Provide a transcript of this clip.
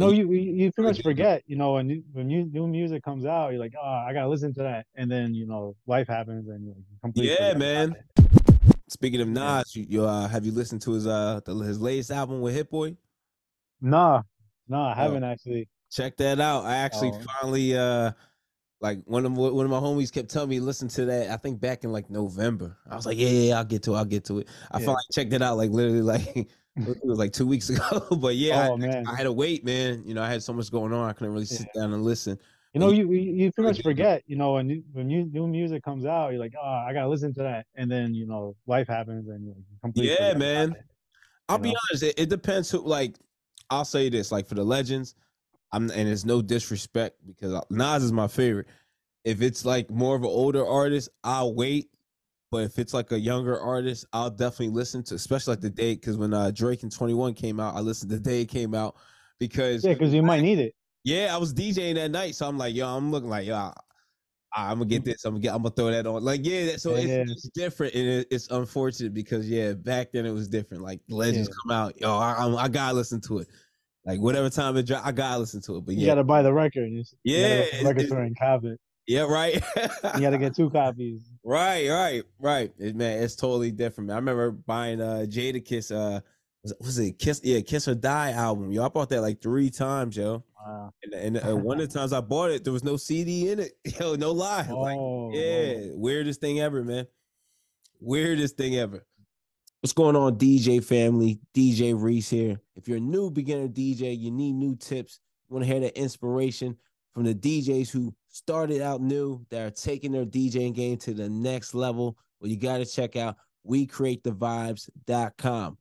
You know, you you, pretty much forget. You know, when you, when new, new music comes out, you're like, oh, I gotta listen to that, and then you know, life happens, and you completely Yeah, man. Speaking of. Nas, you, you uh, have you listened to his uh the, his latest album with Hit Boy? Nah, nah, I Oh. haven't actually. Check that out. I actually Oh. finally uh like one of one of my homies kept telling me listen to that. I think back in like November. I was like, yeah, yeah, yeah, I'll get to it. I'll get to it. I Yeah. finally checked it out like literally like it was like two weeks ago. but yeah, Oh I, I had to wait, man. You know, I had so much going on. I couldn't really sit down and listen. you know, you you, you pretty much forget. You know, when you, when new, new music comes out, you're like, oh, I gotta listen to that, and then you know, life happens, and you completely Yeah, man. it. I'll you be honest. It, it depends who. Like, I'll say this. Like for the legends, I'm and it's no disrespect because Nas is my favorite. If it's like more of an older artist, I'll wait. But if it's like a younger artist, I'll definitely listen to, especially like the day because when uh, Drake and Twenty One came out, I listened the day it came out because Yeah, because you might need it. yeah, I was DJing that night, so I'm like, yo, I'm looking like, yo, I, I'm gonna get this. I'm gonna get. I'm gonna throw that on. Like, yeah, that, so it's, Yeah. it's different, and it, it's unfortunate because yeah, back then it was different. Like legends Yeah. come out, yo, I, I, I gotta listen to it. Like whatever time it drop, I gotta listen to it. But You gotta buy the record. You, Yeah, go to the it's- record it's- store and cop it. Yeah, right, You gotta get two copies. right, right, right. It- man, it's totally different. Man. I remember buying uh Jadakiss, uh, was, was it Kiss? Yeah, Kiss or Die album. Yo, I bought that like three times, yo. Wow. And, and uh, one of the times I bought it, there was no CD in it. Yo, no lie. Like, Oh, Yeah, weirdest thing ever, man. Weirdest thing ever. What's going on, DJ family? DJ Reese here. If you're a new beginner DJ, you need new tips. You want to hear the inspiration from the DJs who started out new that are taking their DJing game to the next level. Well, you got to check out WeCreateTheVibes.com.